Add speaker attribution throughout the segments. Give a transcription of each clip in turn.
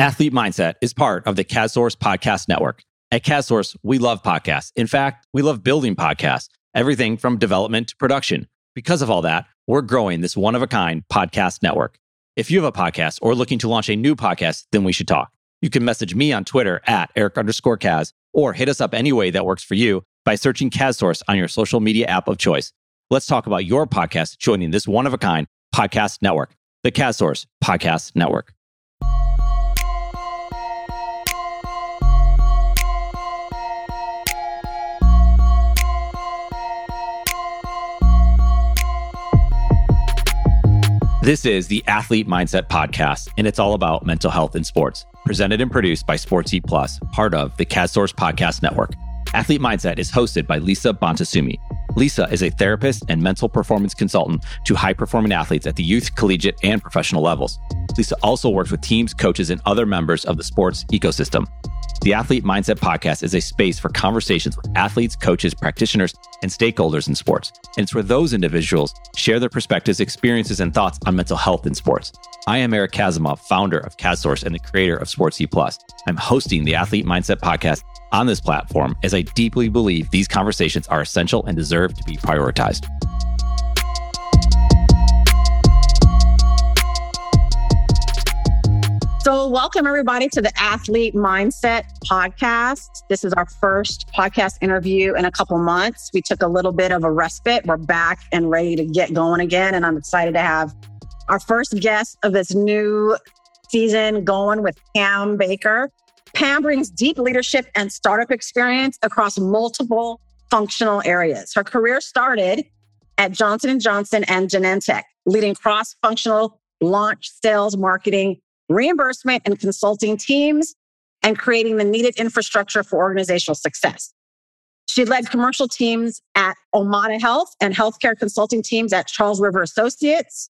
Speaker 1: Athlete Mindset is part of the CastSource Podcast Network. At CastSource, we love podcasts. In fact, we love building podcasts, everything from development to production. Because of all that, we're growing this one of a kind podcast network. If you have a podcast or looking to launch a new podcast, then we should talk. You can message me on Twitter at Eric underscore Kaz or hit us up any way that works for you by searching CastSource on your social media app of choice. Let's talk about your podcast joining this one of a kind podcast network, the CastSource Podcast Network. This is the Athlete Mindset Podcast, and it's all about mental health in sports. Presented and produced by Sports Eat Plus, part of the CastSource Podcast Network. Athlete Mindset is hosted by Lisa Bonta Sumii. Lisa is a therapist and mental performance consultant to high performing athletes at the youth, collegiate, and professional levels. Lisa also works with teams, coaches, and other members of the sports ecosystem. The Athlete Mindset Podcast is a space for conversations with athletes, coaches, practitioners, and stakeholders in sports. And it's where those individuals share their perspectives, experiences, and thoughts on mental health in sports. I am Eric Kazimov, founder of CastSource and the creator of Sports E Plus. I'm hosting the Athlete Mindset Podcast on this platform as I deeply believe these conversations are essential and deserve to be prioritized.
Speaker 2: So, welcome everybody to the Athlete Mindset Podcast. This is our first podcast interview in a couple months. We took a little bit of a respite. We're back and ready to get going again. And I'm excited to have our first guest of this new season going with Pam Baker. Pam brings deep leadership and startup experience across multiple functional areas. Her career started at Johnson & Johnson and Genentech, leading cross-functional launch, sales, marketing, reimbursement and consulting teams, and creating the needed infrastructure for organizational success. She led commercial teams at Omada Health and healthcare consulting teams at Charles River Associates.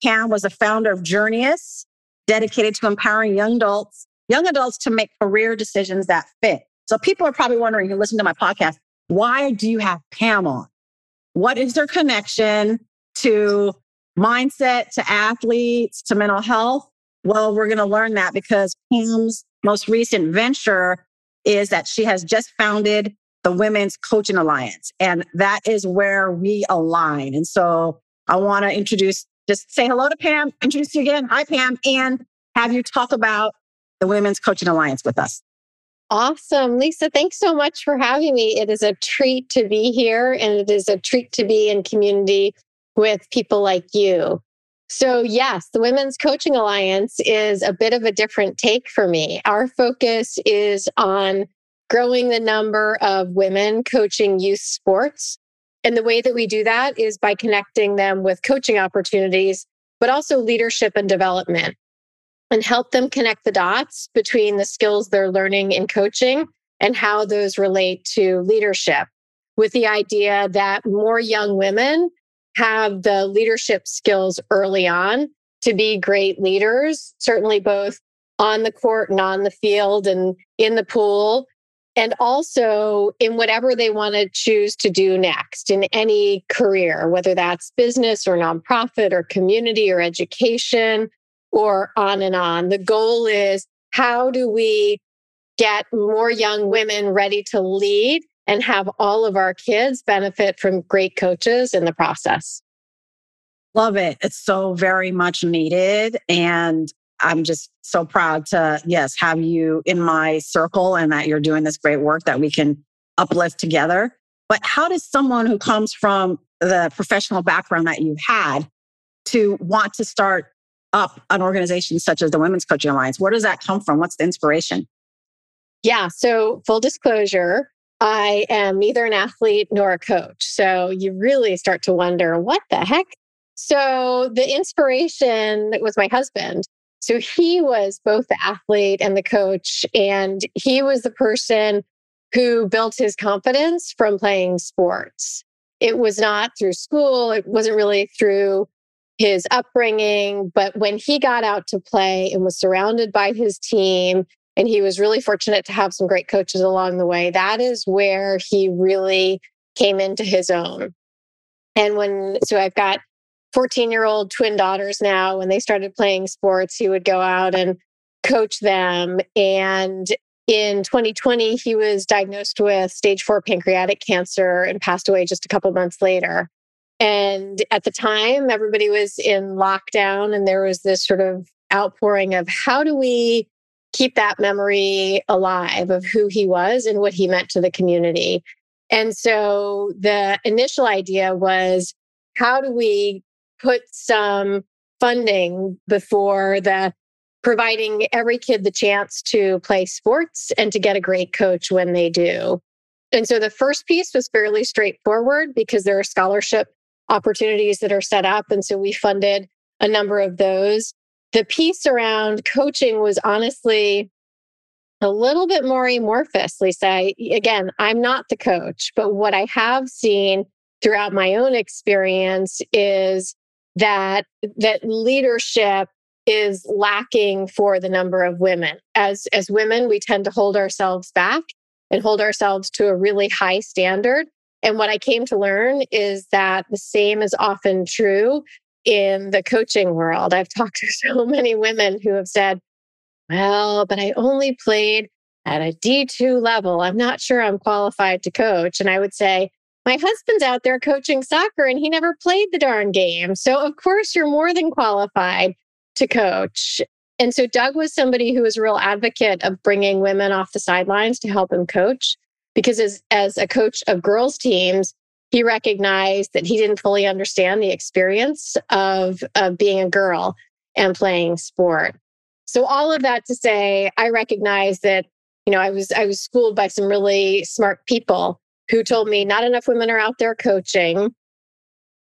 Speaker 2: Pam was a founder of Journeus, dedicated to empowering young adults, young adults to make career decisions that fit. So people are probably wondering, who listen to my podcast, why do you have Pam on? What is their connection to mindset, to athletes, to mental health? Well, we're going to learn that because Pam's most recent venture is that she has just founded the Women's Coaching Alliance. And that is where we align. And so I want to introduce, just say hello to Pam, introduce you again. Hi, Pam, and have you talk about the Women's Coaching Alliance with us.
Speaker 3: Awesome. Lisa, thanks so much for having me. It is a treat to be here and it is a treat to be in community with people like you. So, yes, the Women's Coaching Alliance is a bit of a different take for me. Our focus is on growing the number of women coaching youth sports. And the way that we do that is by connecting them with coaching opportunities, but also leadership and development, and help them connect the dots between the skills they're learning in coaching and how those relate to leadership, with the idea that more young women have the leadership skills early on to be great leaders, certainly both on the court and on the field and in the pool, and also in whatever they want to choose to do next in any career, whether that's business or nonprofit or community or education or on and on. The goal is how do we get more young women ready to lead and have all of our kids benefit from great coaches in the process.
Speaker 2: Love it. It's so very much needed. And I'm just so proud to, yes, have you in my circle and that you're doing this great work that we can uplift together. But how does someone who comes from the professional background that you've had to want to start up an organization such as the Women's Coaching Alliance? Where does that come from? What's the inspiration?
Speaker 3: Yeah. So, full disclosure, I am neither an athlete nor a coach. So you really start to wonder, what the heck? So the inspiration was my husband. So he was both the athlete and the coach, and he was the person who built his confidence from playing sports. It was not through school, it wasn't really through his upbringing, but when he got out to play and was surrounded by his team and he was really fortunate to have some great coaches along the way. That is where he really came into his own. And when, so I've got 14 year old twin daughters now. When they started playing sports, he would go out and coach them. And in 2020, he was diagnosed with stage four pancreatic cancer and passed away just a couple months later. And at the time, everybody was in lockdown, and there was this sort of outpouring of how do we keep that memory alive of who he was and what he meant to the community. And so the initial idea was how do we put some funding before the providing every kid the chance to play sports and to get a great coach when they do. And so the first piece was fairly straightforward because there are scholarship opportunities that are set up. And so we funded a number of those. The piece around coaching was honestly a little bit more amorphous, Lisa. Again, I'm not the coach, but what I have seen throughout my own experience is that that leadership is lacking for the number of women. As as women, we tend to hold ourselves back and hold ourselves to a really high standard. And what I came to learn is that the same is often true in the coaching world. I've talked to so many women who have said, well, but I only played at a D2 level. I'm not sure I'm qualified to coach. And I would say, my husband's out there coaching soccer and he never played the darn game. So, of course, you're more than qualified to coach. And so, Doug was somebody who was a real advocate of bringing women off the sidelines to help him coach because, as, as a coach of girls' teams, he recognized that he didn't fully understand the experience of, of being a girl and playing sport. So all of that to say, I recognize that, you know, I was I was schooled by some really smart people who told me not enough women are out there coaching.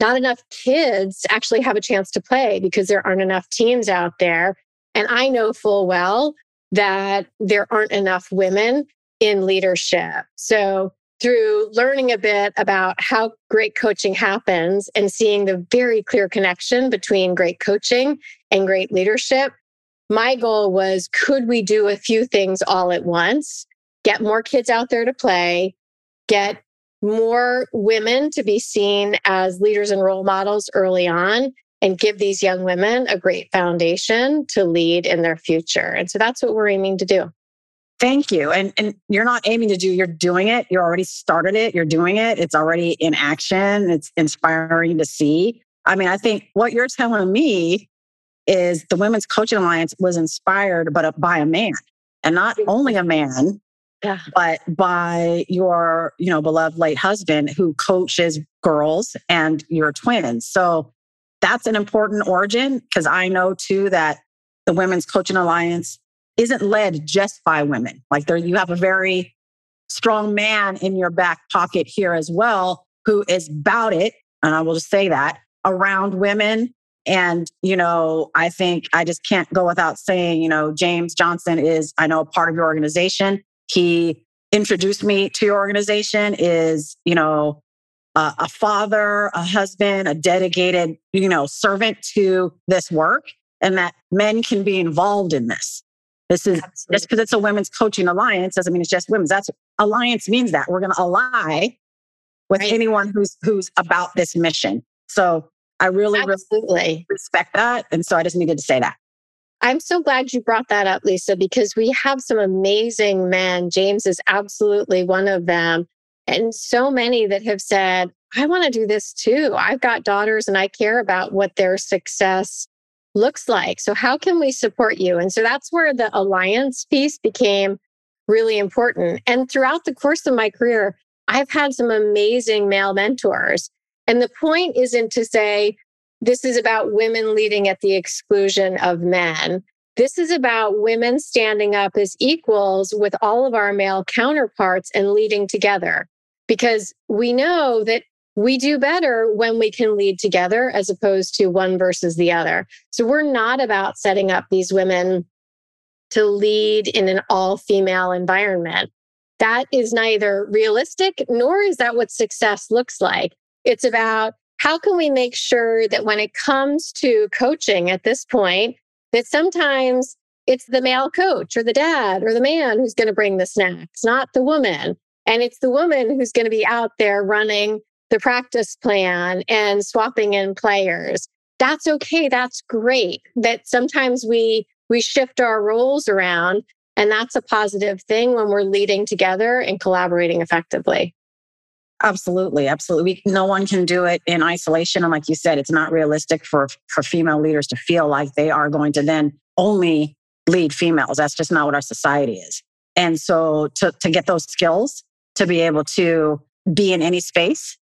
Speaker 3: Not enough kids actually have a chance to play because there aren't enough teams out there. And I know full well that there aren't enough women in leadership. So through learning a bit about how great coaching happens and seeing the very clear connection between great coaching and great leadership, my goal was could we do a few things all at once? Get more kids out there to play, get more women to be seen as leaders and role models early on, and give these young women a great foundation to lead in their future. And so that's what we're aiming to do.
Speaker 2: Thank you. And and you're not aiming to do, you're doing it. You already started it. You're doing it. It's already in action. It's inspiring to see. I mean, I think what you're telling me is the Women's Coaching Alliance was inspired but uh, by a man. And not only a man, yeah. but by your, you know, beloved late husband who coaches girls and your twins. So that's an important origin because I know too that the Women's Coaching Alliance isn't led just by women. Like there, you have a very strong man in your back pocket here as well who is about it. And I will just say that around women. And, you know, I think I just can't go without saying, you know, James Johnson is, I know, part of your organization. He introduced me to your organization, is, you know, a, a father, a husband, a dedicated, you know, servant to this work, and that men can be involved in this. This is Absolutely. just because it's a women's coaching alliance doesn't mean it's just women's. That's alliance means that we're going to ally with right. anyone who's who's about this mission. So I really, Absolutely. really respect that, and so I just needed to say that.
Speaker 3: I'm so glad you brought that up, Lisa, because we have some amazing men. James is absolutely one of them. And so many that have said, I want to do this too. I've got daughters and I care about what their success looks like. So, how can we support you? And so that's where the alliance piece became really important. And throughout the course of my career, I've had some amazing male mentors. And the point isn't to say this is about women leading at the exclusion of men. This is about women standing up as equals with all of our male counterparts and leading together. Because we know that we do better when we can lead together as opposed to one versus the other. So we're not about setting up these women to lead in an all female environment. That is neither realistic nor is that what success looks like. It's about how can we make sure that when it comes to coaching at this point, that sometimes it's the male coach or the dad or the man who's going to bring the snacks, not the woman. And it's the woman who's going to be out there running the practice plan and swapping in players. That's okay. That's great. That sometimes we we shift our roles around. And that's a positive thing when we're leading together and collaborating effectively.
Speaker 2: Absolutely, absolutely. We, no one can do it in isolation. And like you said, it's not realistic for for female leaders to feel like they are going to then only lead females. That's just not what our society is. And so to to get those skills to be able to be in any space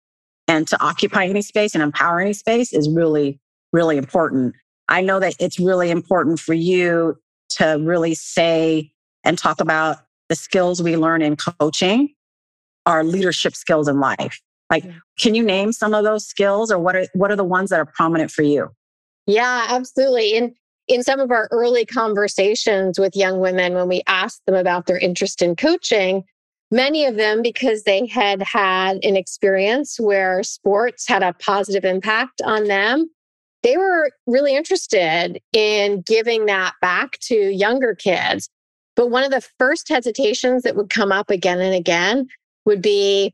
Speaker 2: and to occupy any space and empower any space is really really important. I know that it's really important for you to really say and talk about the skills we learn in coaching are leadership skills in life. Like, can you name some of those skills or what are, what are the ones that are prominent for you?
Speaker 3: Yeah, absolutely. In, in some of our early conversations with young women, when we asked them about their interest in coaching, many of them, because they had had an experience where sports had a positive impact on them, they were really interested in giving that back to younger kids. But one of the first hesitations that would come up again and again would be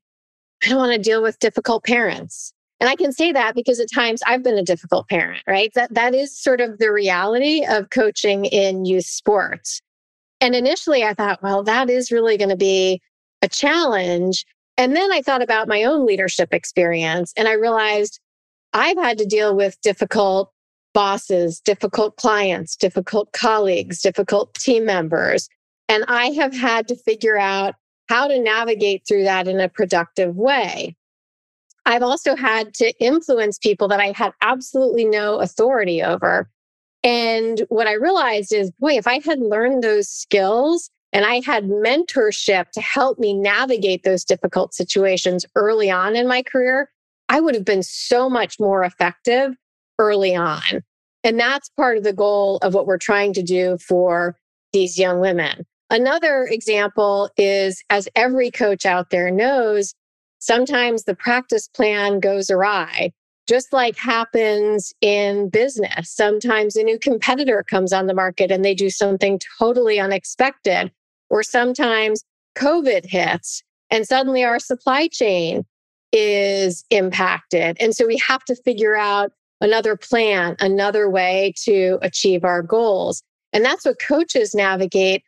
Speaker 3: I don't want to deal with difficult parents. And I can say that because at times I've been a difficult parent, right? That that is sort of the reality of coaching in youth sports. And initially I thought, well, that is really going to be a challenge. And then I thought about my own leadership experience and I realized I've had to deal with difficult bosses, difficult clients, difficult colleagues, difficult team members. And I have had to figure out how to navigate through that in a productive way. I've also had to influence people that I had absolutely no authority over. And what I realized is, boy, if I had learned those skills and I had mentorship to help me navigate those difficult situations early on in my career, I would have been so much more effective early on. And that's part of the goal of what we're trying to do for these young women. Another example is, as every coach out there knows, sometimes the practice plan goes awry, just like happens in business. Sometimes a new competitor comes on the market and they do something totally unexpected, or sometimes COVID hits and suddenly our supply chain is impacted. And so we have to figure out another plan, another way to achieve our goals. And that's what coaches navigate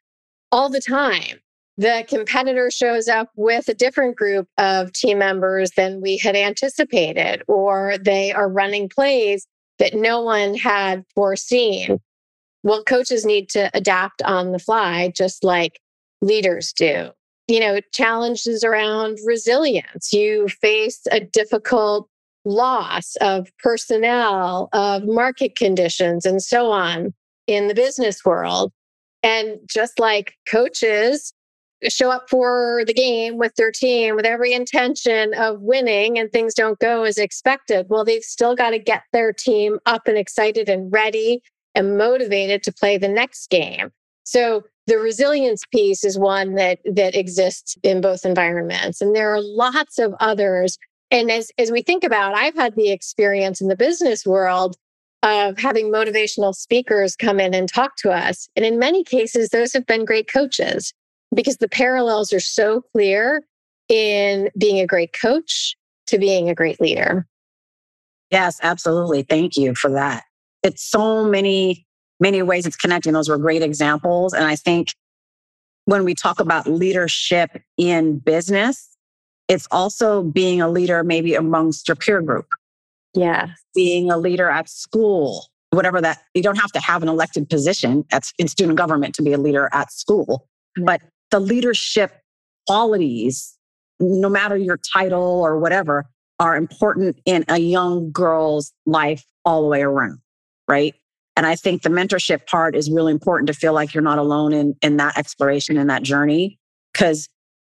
Speaker 3: all the time. The competitor shows up with a different group of team members than we had anticipated, or they are running plays that no one had foreseen. Well, coaches need to adapt on the fly, just like leaders do. You know, challenges around resilience. You face a difficult loss of personnel, of market conditions, and so on in the business world. And just like coaches show up for the game with their team with every intention of winning and things don't go as expected, well, they've still got to get their team up and excited and ready and motivated to play the next game. So the resilience piece is one that that exists in both environments and there are lots of others and as as we think about I've had the experience in the business world of having motivational speakers come in and talk to us. And in many cases, those have been great coaches because the parallels are so clear in being a great coach to being a great leader.
Speaker 2: Yes, absolutely. Thank you for that. It's so many, many ways it's connecting. Those were great examples. And I think when we talk about leadership in business, it's also being a leader maybe amongst your peer group
Speaker 3: yeah.
Speaker 2: Being a leader at school, whatever that, you don't have to have an elected position at, in student government to be a leader at school. But the leadership qualities, no matter your title or whatever, are important in a young girl's life all the way around. Right. And I think the mentorship part is really important to feel like you're not alone in, in that exploration and that journey. Because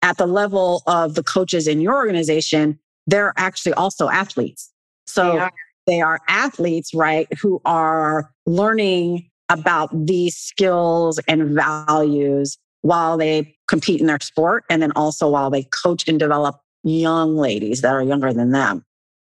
Speaker 2: at the level of the coaches in your organization, they're actually also athletes. So they are. they are athletes, right, who are learning about these skills and values while they compete in their sport and then also while they coach and develop young ladies that are younger than them.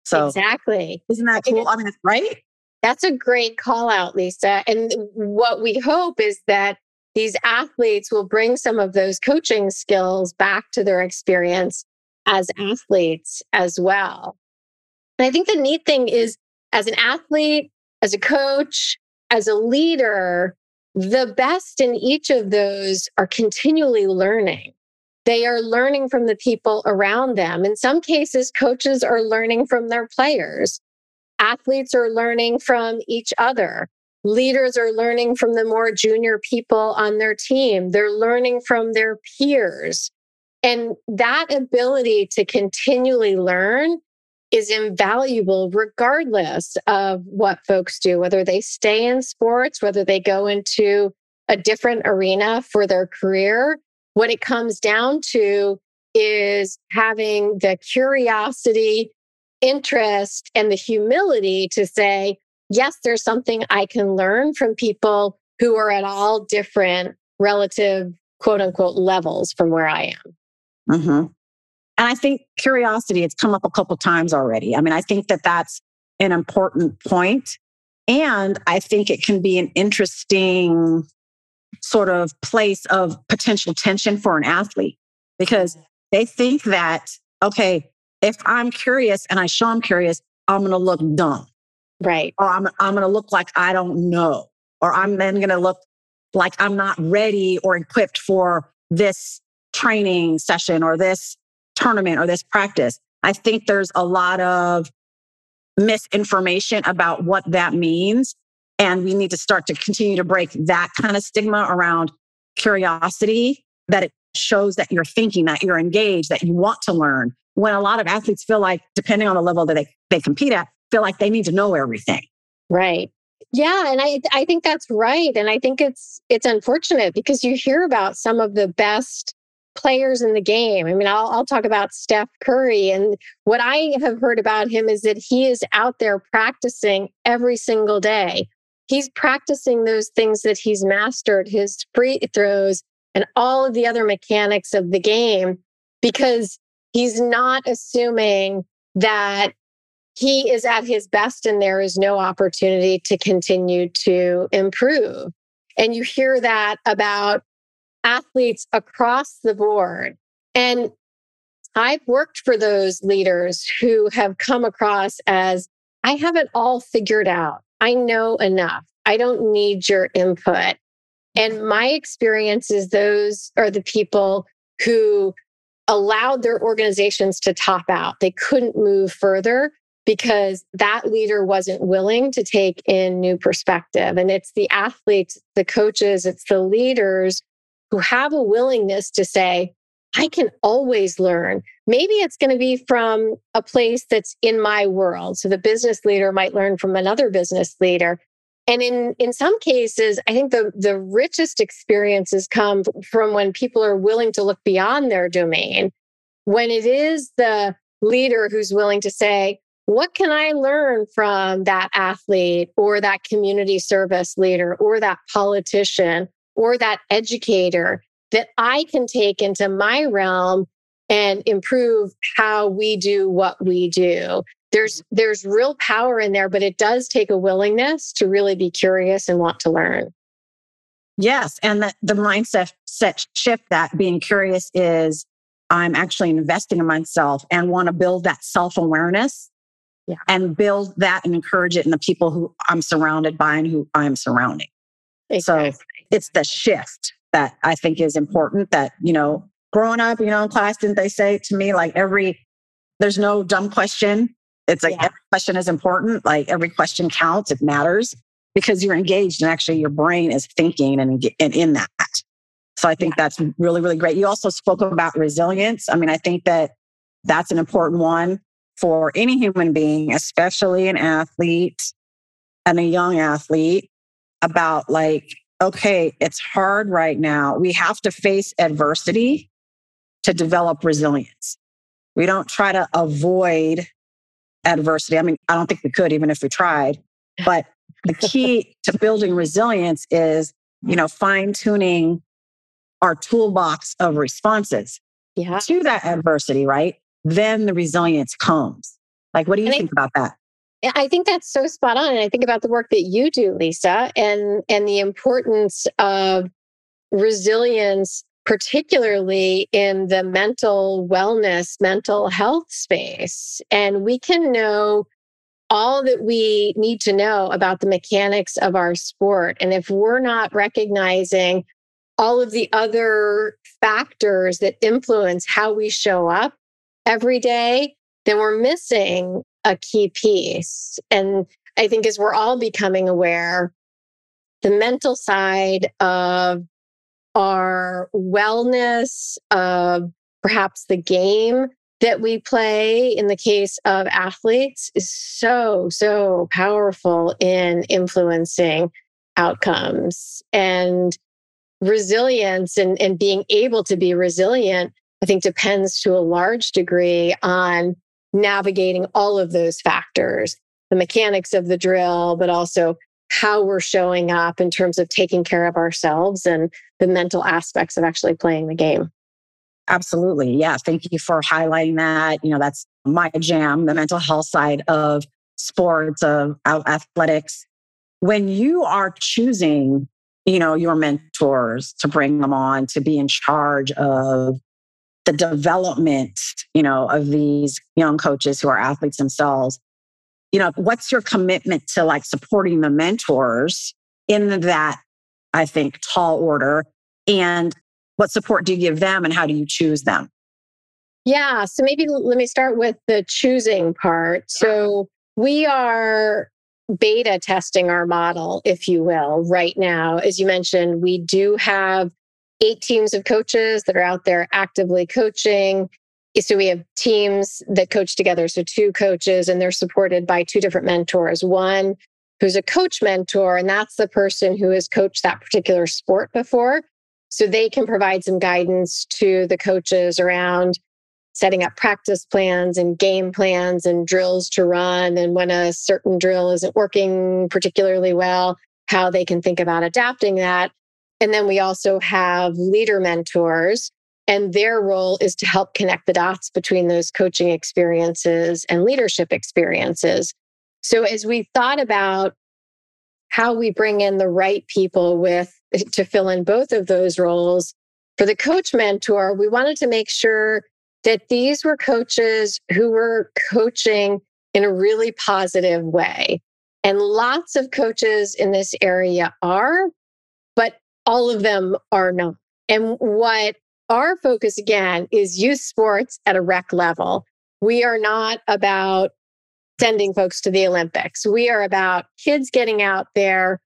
Speaker 2: So
Speaker 3: Exactly.
Speaker 2: Isn't that cool? I mean, right.
Speaker 3: That's a great call out, Lisa. And what we hope is that these athletes will bring some of those coaching skills back to their experience as athletes as well. And I think the neat thing is, as an athlete, as a coach, as a leader, the best in each of those are continually learning. They are learning from the people around them. In some cases, coaches are learning from their players. Athletes are learning from each other. Leaders are learning from the more junior people on their team. They're learning from their peers. And that ability to continually learn is invaluable regardless of what folks do, whether they stay in sports, whether they go into a different arena for their career. What it comes down to is having the curiosity, interest, and the humility to say, yes, there's something I can learn from people who are at all different relative quote unquote levels from where I am.
Speaker 2: Mm-hmm. And I think curiosity, it's come up a couple times already. I mean, I think that that's an important point. And I think it can be an interesting sort of place of potential tension for an athlete because they think that, okay, if I'm curious and I show I'm curious, I'm going to look dumb.
Speaker 3: Right.
Speaker 2: Or I'm, I'm going to look like I don't know. Or I'm then going to look like I'm not ready or equipped for this training session or this tournament or this practice. I think there's a lot of misinformation about what that means. And we need to start to continue to break that kind of stigma around curiosity, that it shows that you're thinking, that you're engaged, that you want to learn. When a lot of athletes feel like, depending on the level that they, they compete at, feel like they need to know everything.
Speaker 3: Right. Yeah, and I I think that's right and I think it's it's unfortunate because you hear about some of the best players in the game. I mean, I'll, I'll talk about Steph Curry. And what I have heard about him is that he is out there practicing every single day. He's practicing those things that he's mastered, his free throws and all of the other mechanics of the game, because he's not assuming that he is at his best and there is no opportunity to continue to improve. And you hear that about athletes across the board. And I've worked for those leaders who have come across as I have it all figured out. I know enough. I don't need your input. And my experience is those are the people who allowed their organizations to top out. They couldn't move further because that leader wasn't willing to take in new perspective. And it's the athletes, the coaches, it's the leaders who have a willingness to say, I can always learn. Maybe it's going to be from a place that's in my world. So the business leader might learn from another business leader. And in, in some cases, I think the, the richest experiences come from when people are willing to look beyond their domain. When it is the leader who's willing to say, what can I learn from that athlete or that community service leader or that politician or that educator that I can take into my realm and improve how we do what we do. There's mm-hmm. there's real power in there, but it does take a willingness to really be curious and want to learn.
Speaker 2: Yes, and the, the mindset set shift that being curious is I'm actually investing in myself and want to build that self awareness yeah. and build that and encourage it in the people who I'm surrounded by and who I'm surrounding. Exactly. So it's the shift that I think is important that, you know, growing up, you know, in class, didn't they say to me, like every, there's no dumb question. It's like yeah. every question is important. Like every question counts. It matters because you're engaged and actually your brain is thinking and, and in that. So I think yeah. that's really, really great. You also spoke about resilience. I mean, I think that that's an important one for any human being, especially an athlete and a young athlete about like okay, it's hard right now. We have to face adversity to develop resilience. We don't try to avoid adversity. I mean, I don't think we could, even if we tried. But the key to building resilience is, you know, fine tuning our toolbox of responses yeah. to that adversity, right? Then the resilience comes. Like, what do you and think about that?
Speaker 3: I think that's so spot on. And I think about the work that you do, Lisa, and, and the importance of resilience, particularly in the mental wellness, mental health space. And we can know all that we need to know about the mechanics of our sport. And if we're not recognizing all of the other factors that influence how we show up every day, then we're missing a key piece. And I think as we're all becoming aware, the mental side of our wellness, of perhaps the game that we play in the case of athletes is so, so powerful in influencing outcomes and resilience and, and being able to be resilient, I think depends to a large degree on navigating all of those factors, the mechanics of the drill, but also how we're showing up in terms of taking care of ourselves and the mental aspects of actually playing the game.
Speaker 2: Absolutely. Yeah. Thank you for highlighting that. You know, that's my jam, the mental health side of sports, of athletics. When you are choosing, you know, your mentors to bring them on to be in charge of the development, you know, of these young coaches who are athletes themselves, you know, what's your commitment to like supporting the mentors in that, I think, tall order? And what support do you give them and how do you choose them?
Speaker 3: Yeah. So maybe let me start with the choosing part. So we are beta testing our model, if you will, right now. As you mentioned, we do have eight teams of coaches that are out there actively coaching. So we have teams that coach together. So two coaches, and they're supported by two different mentors. One who's a coach mentor, and that's the person who has coached that particular sport before. So they can provide some guidance to the coaches around setting up practice plans and game plans and drills to run. And when a certain drill isn't working particularly well, how they can think about adapting that. And then we also have leader mentors, and their role is to help connect the dots between those coaching experiences and leadership experiences. So as we thought about how we bring in the right people with to fill in both of those roles. For the coach mentor, we wanted to make sure that these were coaches who were coaching in a really positive way. And lots of coaches in this area are, but all of them are not. And what our focus again is youth sports at a rec level. We are not about sending folks to the Olympics. We are about kids getting out there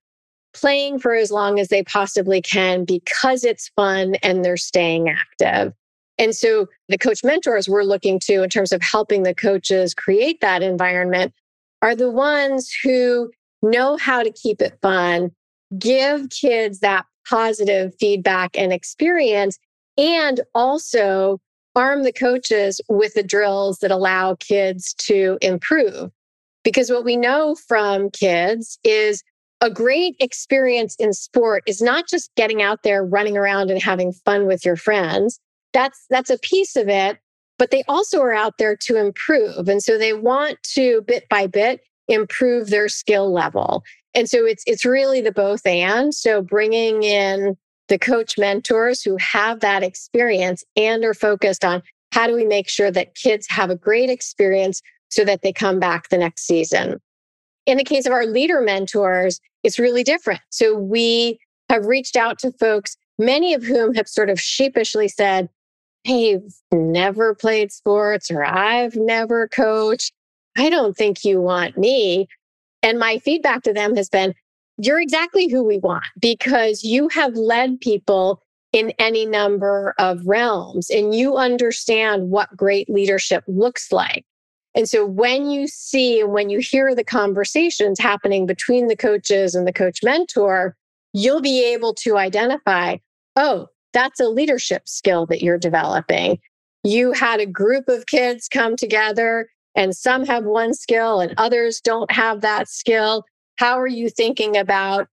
Speaker 3: playing for as long as they possibly can because it's fun and they're staying active. And so the coach mentors we're looking to in terms of helping the coaches create that environment are the ones who know how to keep it fun, give kids that positive feedback and experience, and also arm the coaches with the drills that allow kids to improve. Because what we know from kids is a great experience in sport is not just getting out there running around and having fun with your friends that's that's a piece of it but they also are out there to improve and so they want to bit by bit improve their skill level and so it's it's really the both and so bringing in the coach mentors who have that experience and are focused on how do we make sure that kids have a great experience so that they come back the next season in the case of our leader mentors, it's really different. So we have reached out to folks, many of whom have sort of sheepishly said, Hey, I've never played sports or I've never coached. I don't think you want me. And my feedback to them has been, You're exactly who we want because you have led people in any number of realms and you understand what great leadership looks like. And so when you see and when you hear the conversations happening between the coaches and the coach mentor, you'll be able to identify, oh, that's a leadership skill that you're developing. You had a group of kids come together and some have one skill and others don't have that skill. How are you thinking about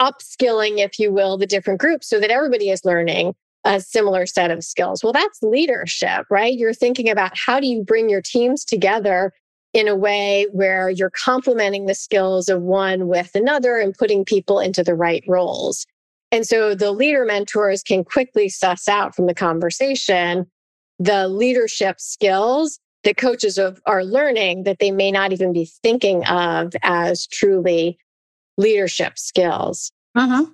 Speaker 3: upskilling, if you will, the different groups so that everybody is learning a similar set of skills. Well, that's leadership, right? You're thinking about how do you bring your teams together in a way where you're complementing the skills of one with another and putting people into the right roles. And so the leader mentors can quickly suss out from the conversation the leadership skills that coaches of, are learning that they may not even be thinking of as truly leadership skills.
Speaker 2: Uh-huh.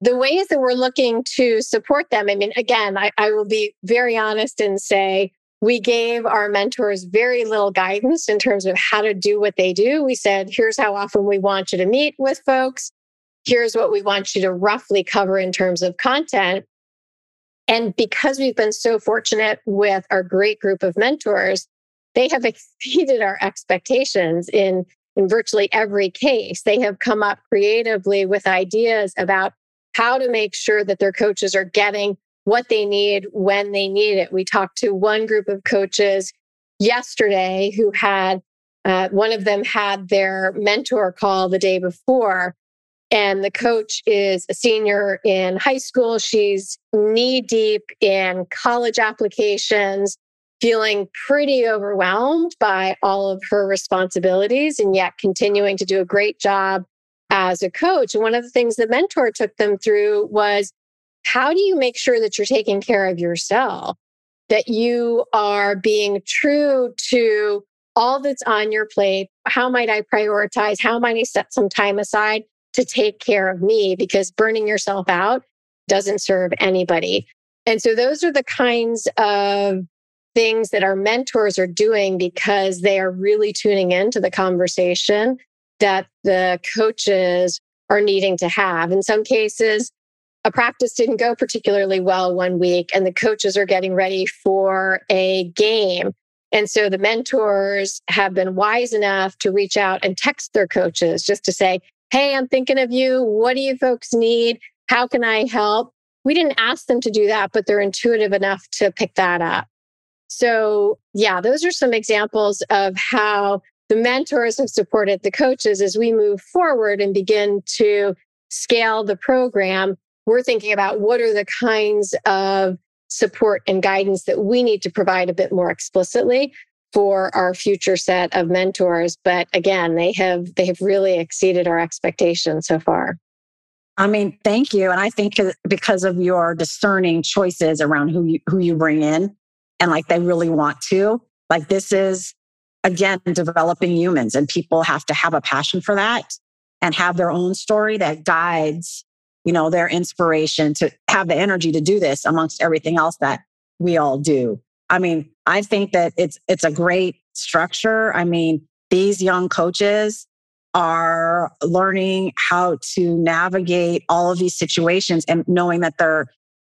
Speaker 3: The ways that we're looking to support them, I mean, again, I, I will be very honest and say we gave our mentors very little guidance in terms of how to do what they do. We said, here's how often we want you to meet with folks. Here's what we want you to roughly cover in terms of content. And because we've been so fortunate with our great group of mentors, they have exceeded our expectations in, in virtually every case. They have come up creatively with ideas about how to make sure that their coaches are getting what they need when they need it. We talked to one group of coaches yesterday who had uh, one of them had their mentor call the day before. And the coach is a senior in high school. She's knee deep in college applications, feeling pretty overwhelmed by all of her responsibilities, and yet continuing to do a great job as a coach. And one of the things the mentor took them through was how do you make sure that you're taking care of yourself? That you are being true to all that's on your plate. How might I prioritize? How might I set some time aside to take care of me? Because burning yourself out doesn't serve anybody. And so those are the kinds of things that our mentors are doing because they are really tuning into the conversation that the coaches are needing to have. In some cases, a practice didn't go particularly well one week and the coaches are getting ready for a game. And so the mentors have been wise enough to reach out and text their coaches just to say, Hey, I'm thinking of you. What do you folks need? How can I help? We didn't ask them to do that, but they're intuitive enough to pick that up. So, yeah, those are some examples of how the mentors have supported the coaches as we move forward and begin to scale the program. We're thinking about what are the kinds of support and guidance that we need to provide a bit more explicitly for our future set of mentors but again they have they have really exceeded our expectations so far.
Speaker 2: I mean thank you and i think uh, because of your discerning choices around who you who you bring in and like they really want to like this is again developing humans and people have to have a passion for that and have their own story that guides you know, their inspiration to have the energy to do this amongst everything else that we all do. I mean, I think that it's it's a great structure. I mean, these young coaches are learning how to navigate all of these situations and knowing that there are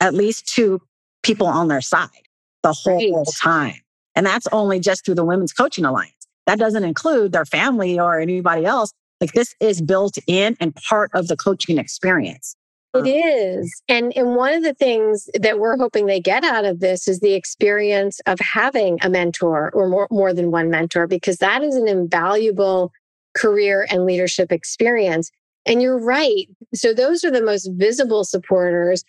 Speaker 2: at least two people on their side the whole right. time. And that's only just through the Women's Coaching Alliance. That doesn't include their family or anybody else. Like this is built in and part of the coaching experience.
Speaker 3: It is. And and one of the things that we're hoping they get out of this is the experience of having a mentor or more, more than one mentor, because that is an invaluable career and leadership experience. And you're right. So those are the most visible supporters,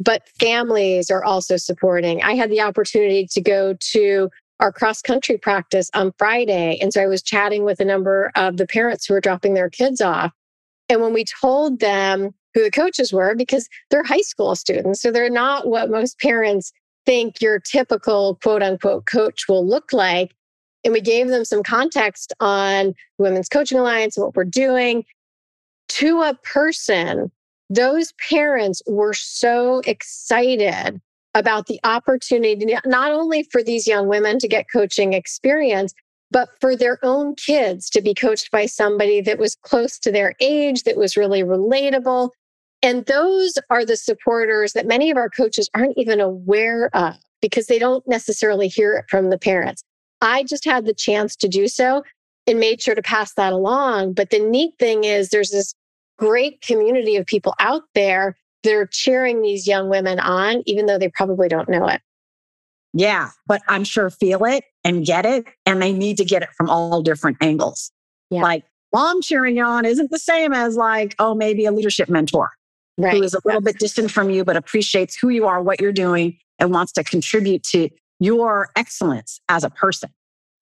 Speaker 3: but families are also supporting. I had the opportunity to go to our cross country practice on Friday. And so I was chatting with a number of the parents who were dropping their kids off. And when we told them who the coaches were because they're high school students. So they're not what most parents think your typical quote unquote coach will look like. And we gave them some context on Women's Coaching Alliance and what we're doing. To a person, those parents were so excited about the opportunity, not only for these young women to get coaching experience, but for their own kids to be coached by somebody that was close to their age, that was really relatable, and those are the supporters that many of our coaches aren't even aware of because they don't necessarily hear it from the parents. I just had the chance to do so and made sure to pass that along. But the neat thing is, there's this great community of people out there that are cheering these young women on, even though they probably don't know it.
Speaker 2: Yeah, but I'm sure feel it and get it. And they need to get it from all different angles. Yeah. Like mom cheering you on isn't the same as like, oh, maybe a leadership mentor right. who is a little bit distant from you, but appreciates who you are, what you're doing, and wants to contribute to your excellence as a person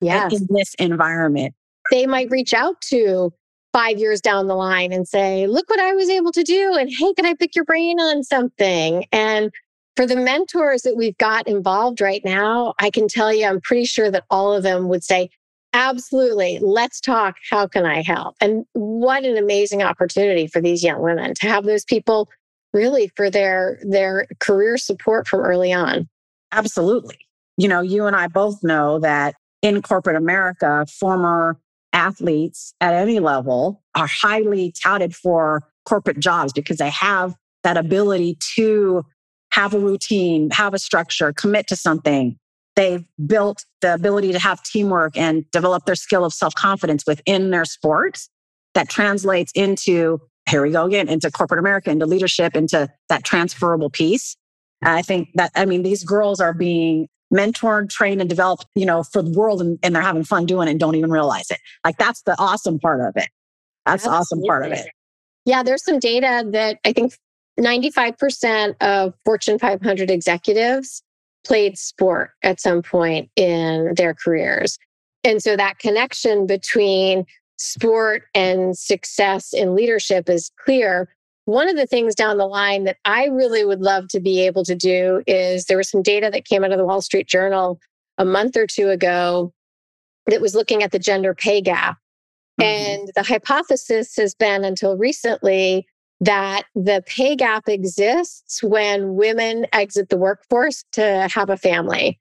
Speaker 3: yes.
Speaker 2: in this environment.
Speaker 3: They might reach out to five years down the line and say, Look what I was able to do. And hey, can I pick your brain on something? And for the mentors that we've got involved right now, I can tell you, I'm pretty sure that all of them would say, absolutely, let's talk. How can I help? And what an amazing opportunity for these young women to have those people really for their, their career support from early on.
Speaker 2: Absolutely. You know, you and I both know that in corporate America, former athletes at any level are highly touted for corporate jobs because they have that ability to have a routine, have a structure, commit to something. They've built the ability to have teamwork and develop their skill of self confidence within their sports that translates into, here we go again, into corporate America, into leadership, into that transferable piece. I think that, I mean, these girls are being mentored, trained, and developed, you know, for the world and, and they're having fun doing it and don't even realize it. Like that's the awesome part of it. That's Absolutely. the awesome part of it.
Speaker 3: Yeah, there's some data that I think 95% of Fortune 500 executives played sport at some point in their careers. And so that connection between sport and success in leadership is clear. One of the things down the line that I really would love to be able to do is there was some data that came out of the Wall Street Journal a month or two ago that was looking at the gender pay gap. Mm-hmm. And the hypothesis has been until recently that the pay gap exists when women exit the workforce to have a family.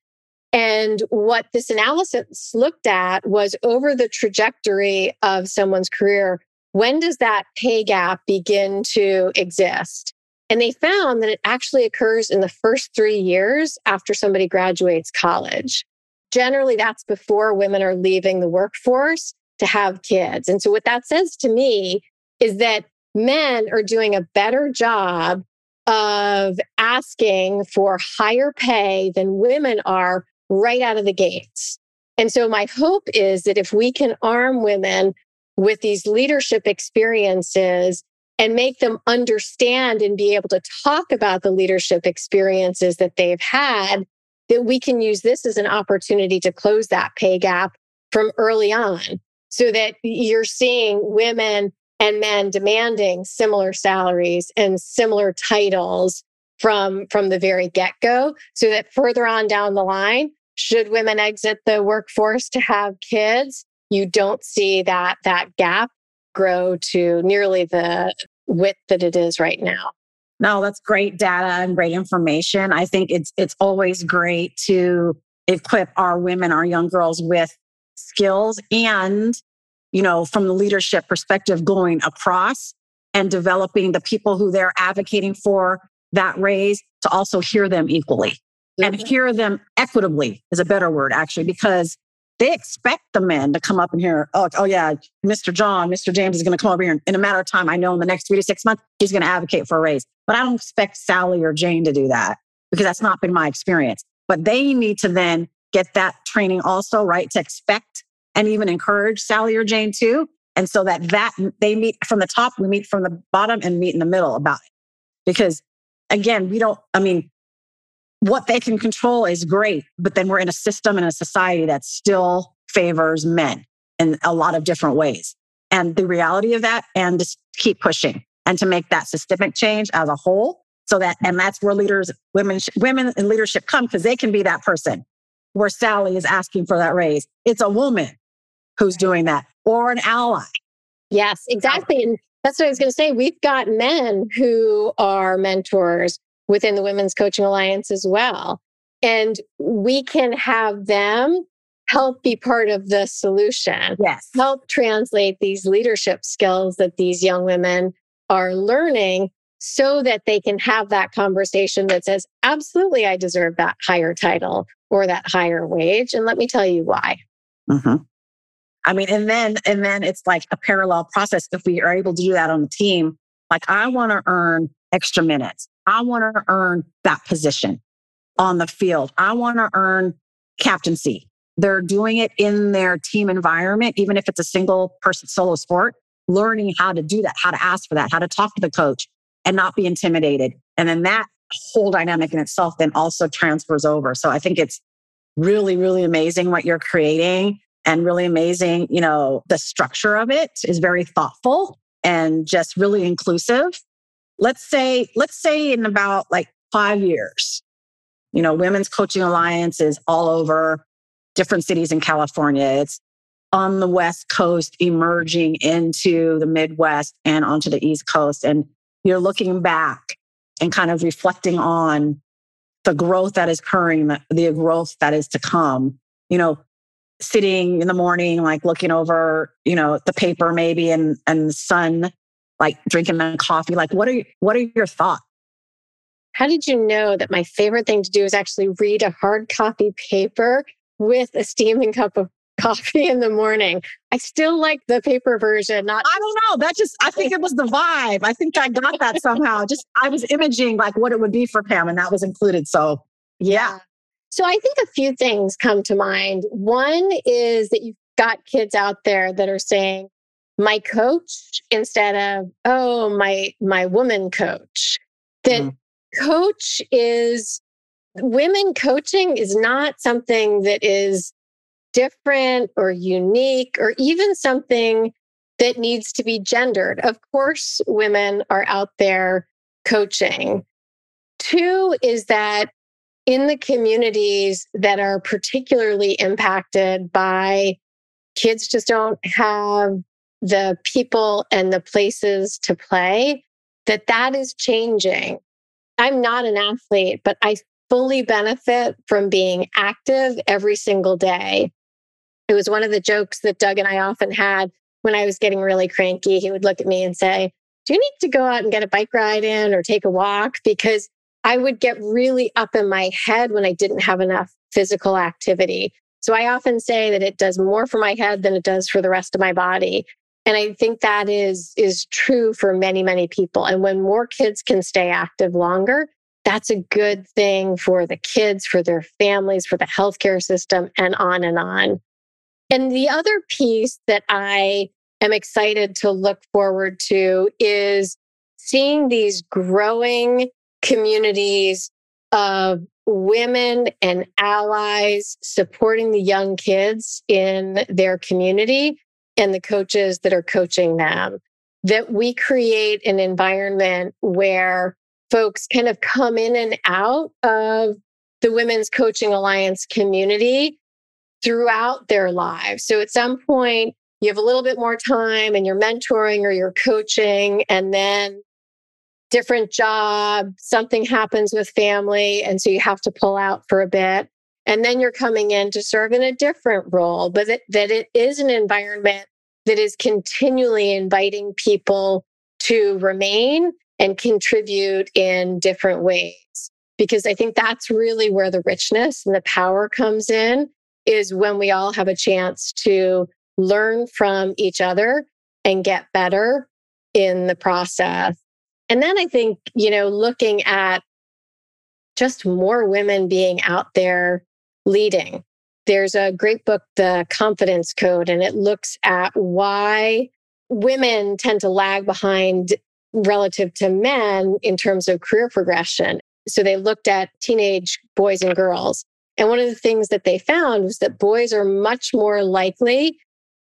Speaker 3: And what this analysis looked at was over the trajectory of someone's career, when does that pay gap begin to exist? And they found that it actually occurs in the first three years after somebody graduates college. Generally, that's before women are leaving the workforce to have kids. And so, what that says to me is that men are doing a better job of asking for higher pay than women are right out of the gates. And so my hope is that if we can arm women with these leadership experiences and make them understand and be able to talk about the leadership experiences that they've had, that we can use this as an opportunity to close that pay gap from early on so that you're seeing women and men demanding similar salaries and similar titles from from the very get-go so that further on down the line should women exit the workforce to have kids you don't see that that gap grow to nearly the width that it is right now
Speaker 2: no that's great data and great information i think it's it's always great to equip our women our young girls with skills and you know, from the leadership perspective going across and developing the people who they're advocating for that raise to also hear them equally and mm-hmm. hear them equitably is a better word actually because they expect the men to come up and hear, oh, oh yeah, Mr. John, Mr. James is going to come over here in a matter of time. I know in the next three to six months, he's going to advocate for a raise. But I don't expect Sally or Jane to do that because that's not been my experience. But they need to then get that training also, right? To expect and even encourage Sally or Jane too. And so that that they meet from the top, we meet from the bottom and meet in the middle about it. Because again, we don't, I mean, what they can control is great, but then we're in a system and a society that still favors men in a lot of different ways. And the reality of that, and just keep pushing and to make that systemic change as a whole. So that, and that's where leaders, women, women in leadership come because they can be that person where Sally is asking for that raise. It's a woman who's doing that or an ally.
Speaker 3: Yes, exactly. And that's what I was going to say. We've got men who are mentors within the Women's Coaching Alliance as well. And we can have them help be part of the solution.
Speaker 2: Yes.
Speaker 3: Help translate these leadership skills that these young women are learning so that they can have that conversation that says, absolutely, I deserve that higher title or that higher wage. And let me tell you why.
Speaker 2: Mm-hmm. I mean, and then, and then it's like a parallel process. If we are able to do that on the team, like I want to earn extra minutes. I want to earn that position on the field. I want to earn captaincy. They're doing it in their team environment, even if it's a single person solo sport, learning how to do that, how to ask for that, how to talk to the coach and not be intimidated. And then that whole dynamic in itself then also transfers over. So I think it's really, really amazing what you're creating and really amazing. You know, the structure of it is very thoughtful and just really inclusive. Let's say, let's say in about like five years. You know, Women's Coaching Alliance is all over different cities in California. It's on the West Coast, emerging into the Midwest and onto the East Coast. And you're looking back and kind of reflecting on the growth that is occurring, the growth that is to come. You know, sitting in the morning, like looking over, you know, the paper maybe and and the sun, like drinking the coffee. Like, what are what are your thoughts?
Speaker 3: How did you know that my favorite thing to do is actually read a hard copy paper with a steaming cup of coffee in the morning. I still like the paper version. Not
Speaker 2: I don't know. That just I think it was the vibe. I think I got that somehow. Just I was imaging like what it would be for Pam, and that was included. So yeah.
Speaker 3: So I think a few things come to mind. One is that you've got kids out there that are saying, my coach instead of, oh, my my woman coach. That mm-hmm. coach is women coaching is not something that is different or unique or even something that needs to be gendered. Of course, women are out there coaching. Two is that in the communities that are particularly impacted by kids just don't have the people and the places to play that that is changing i'm not an athlete but i fully benefit from being active every single day it was one of the jokes that Doug and I often had when I was getting really cranky. He would look at me and say, Do you need to go out and get a bike ride in or take a walk? Because I would get really up in my head when I didn't have enough physical activity. So I often say that it does more for my head than it does for the rest of my body. And I think that is is true for many many people. And when more kids can stay active longer, that's a good thing for the kids, for their families, for the healthcare system and on and on. And the other piece that I am excited to look forward to is seeing these growing communities of women and allies supporting the young kids in their community and the coaches that are coaching them. That we create an environment where folks kind of come in and out of the Women's Coaching Alliance community throughout their lives. So at some point, you have a little bit more time and you're mentoring or you're coaching, and then different job, something happens with family. And so you have to pull out for a bit. And then you're coming in to serve in a different role, but that, that it is an environment that is continually inviting people to remain and contribute in different ways. Because I think that's really where the richness and the power comes in is when we all have a chance to learn from each other and get better in the process. And then I think, you know, looking at just more women being out there leading. There's a great book, The Confidence Code, and it looks at why women tend to lag behind relative to men in terms of career progression. So they looked at teenage boys and girls and one of the things that they found was that boys are much more likely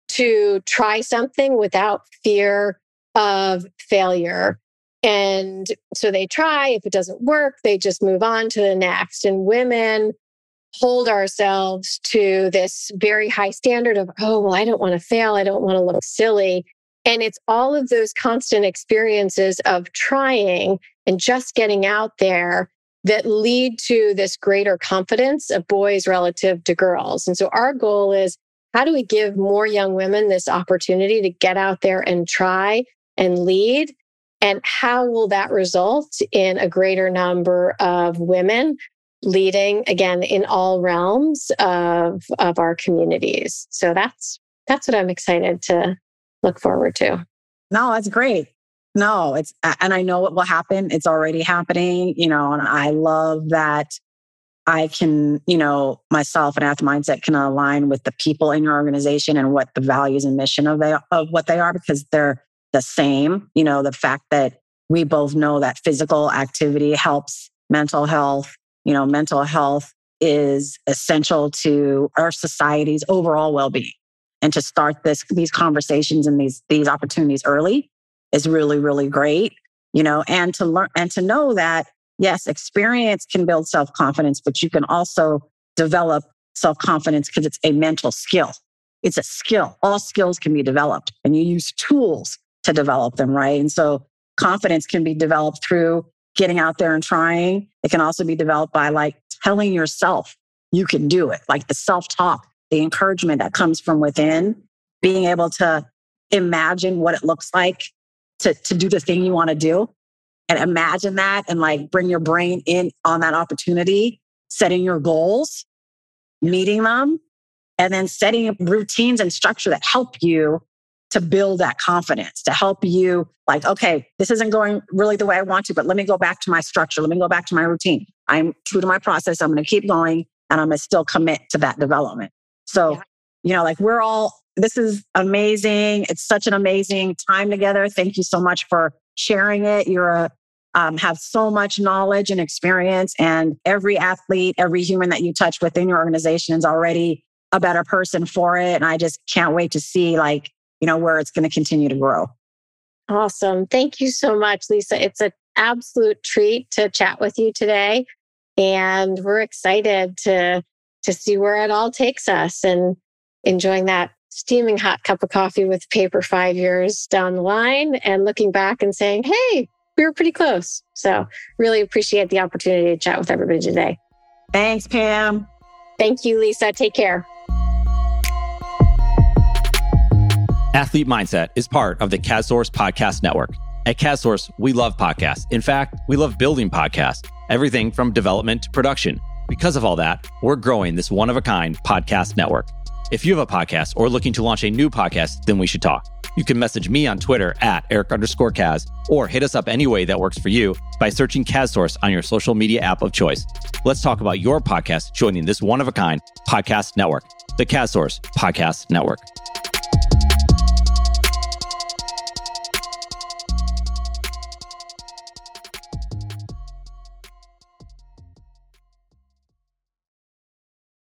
Speaker 3: to try something without fear of failure. And so they try. If it doesn't work, they just move on to the next. And women hold ourselves to this very high standard of, oh, well, I don't want to fail. I don't want to look silly. And it's all of those constant experiences of trying and just getting out there that lead to this greater confidence of boys relative to girls. And so our goal is how do we give more young women this opportunity to get out there and try and lead? And how will that result in a greater number of women leading again in all realms of, of our communities? So that's that's what I'm excited to look forward to.
Speaker 2: No, that's great. No, it's, and I know what will happen. It's already happening, you know, and I love that I can, you know, myself and Ath Mindset can align with the people in your organization and what the values and mission of they of what they are because they're the same. You know, the fact that we both know that physical activity helps mental health. You know, mental health is essential to our society's overall well-being. And to start this these conversations and these these opportunities early is really, really great, you know, and to learn and to know that yes, experience can build self confidence, but you can also develop self confidence because it's a mental skill. It's a skill. All skills can be developed and you use tools to develop them, right? And so confidence can be developed through getting out there and trying. It can also be developed by like telling yourself you can do it, like the self talk, the encouragement that comes from within, being able to imagine what it looks like to, to do the thing you want to do and imagine that and like bring your brain in on that opportunity, setting your goals, meeting them, and then setting up routines and structure that help you to build that confidence, to help you like, okay, this isn't going really the way I want to, but let me go back to my structure. Let me go back to my routine. I'm true to my process. I'm going to keep going and I'm going to still commit to that development. So, yeah. you know, like we're all, this is amazing. It's such an amazing time together. Thank you so much for sharing it. You're a, um, have so much knowledge and experience and every athlete, every human that you touch within your organization is already a better person for it. And I just can't wait to see like you know, where it's going to continue to grow.
Speaker 3: Awesome. Thank you so much, Lisa. It's an absolute treat to chat with you today. And we're excited to to see where it all takes us and enjoying that steaming hot cup of coffee with paper five years down the line and looking back and saying, hey, we were pretty close. So really appreciate the opportunity to chat with everybody today.
Speaker 2: Thanks, Pam.
Speaker 3: Thank you, Lisa. Take care.
Speaker 1: Athlete Mindset is part of the KazSource Podcast Network. At KazSource, we love podcasts. In fact, we love building podcasts, everything from development to production. Because of all that, we're growing this one of a kind podcast network. If you have a podcast or looking to launch a new podcast, then we should talk. You can message me on Twitter at Eric underscore Kaz or hit us up any way that works for you by searching KazSource on your social media app of choice. Let's talk about your podcast joining this one of a kind podcast network, the KazSource Podcast Network.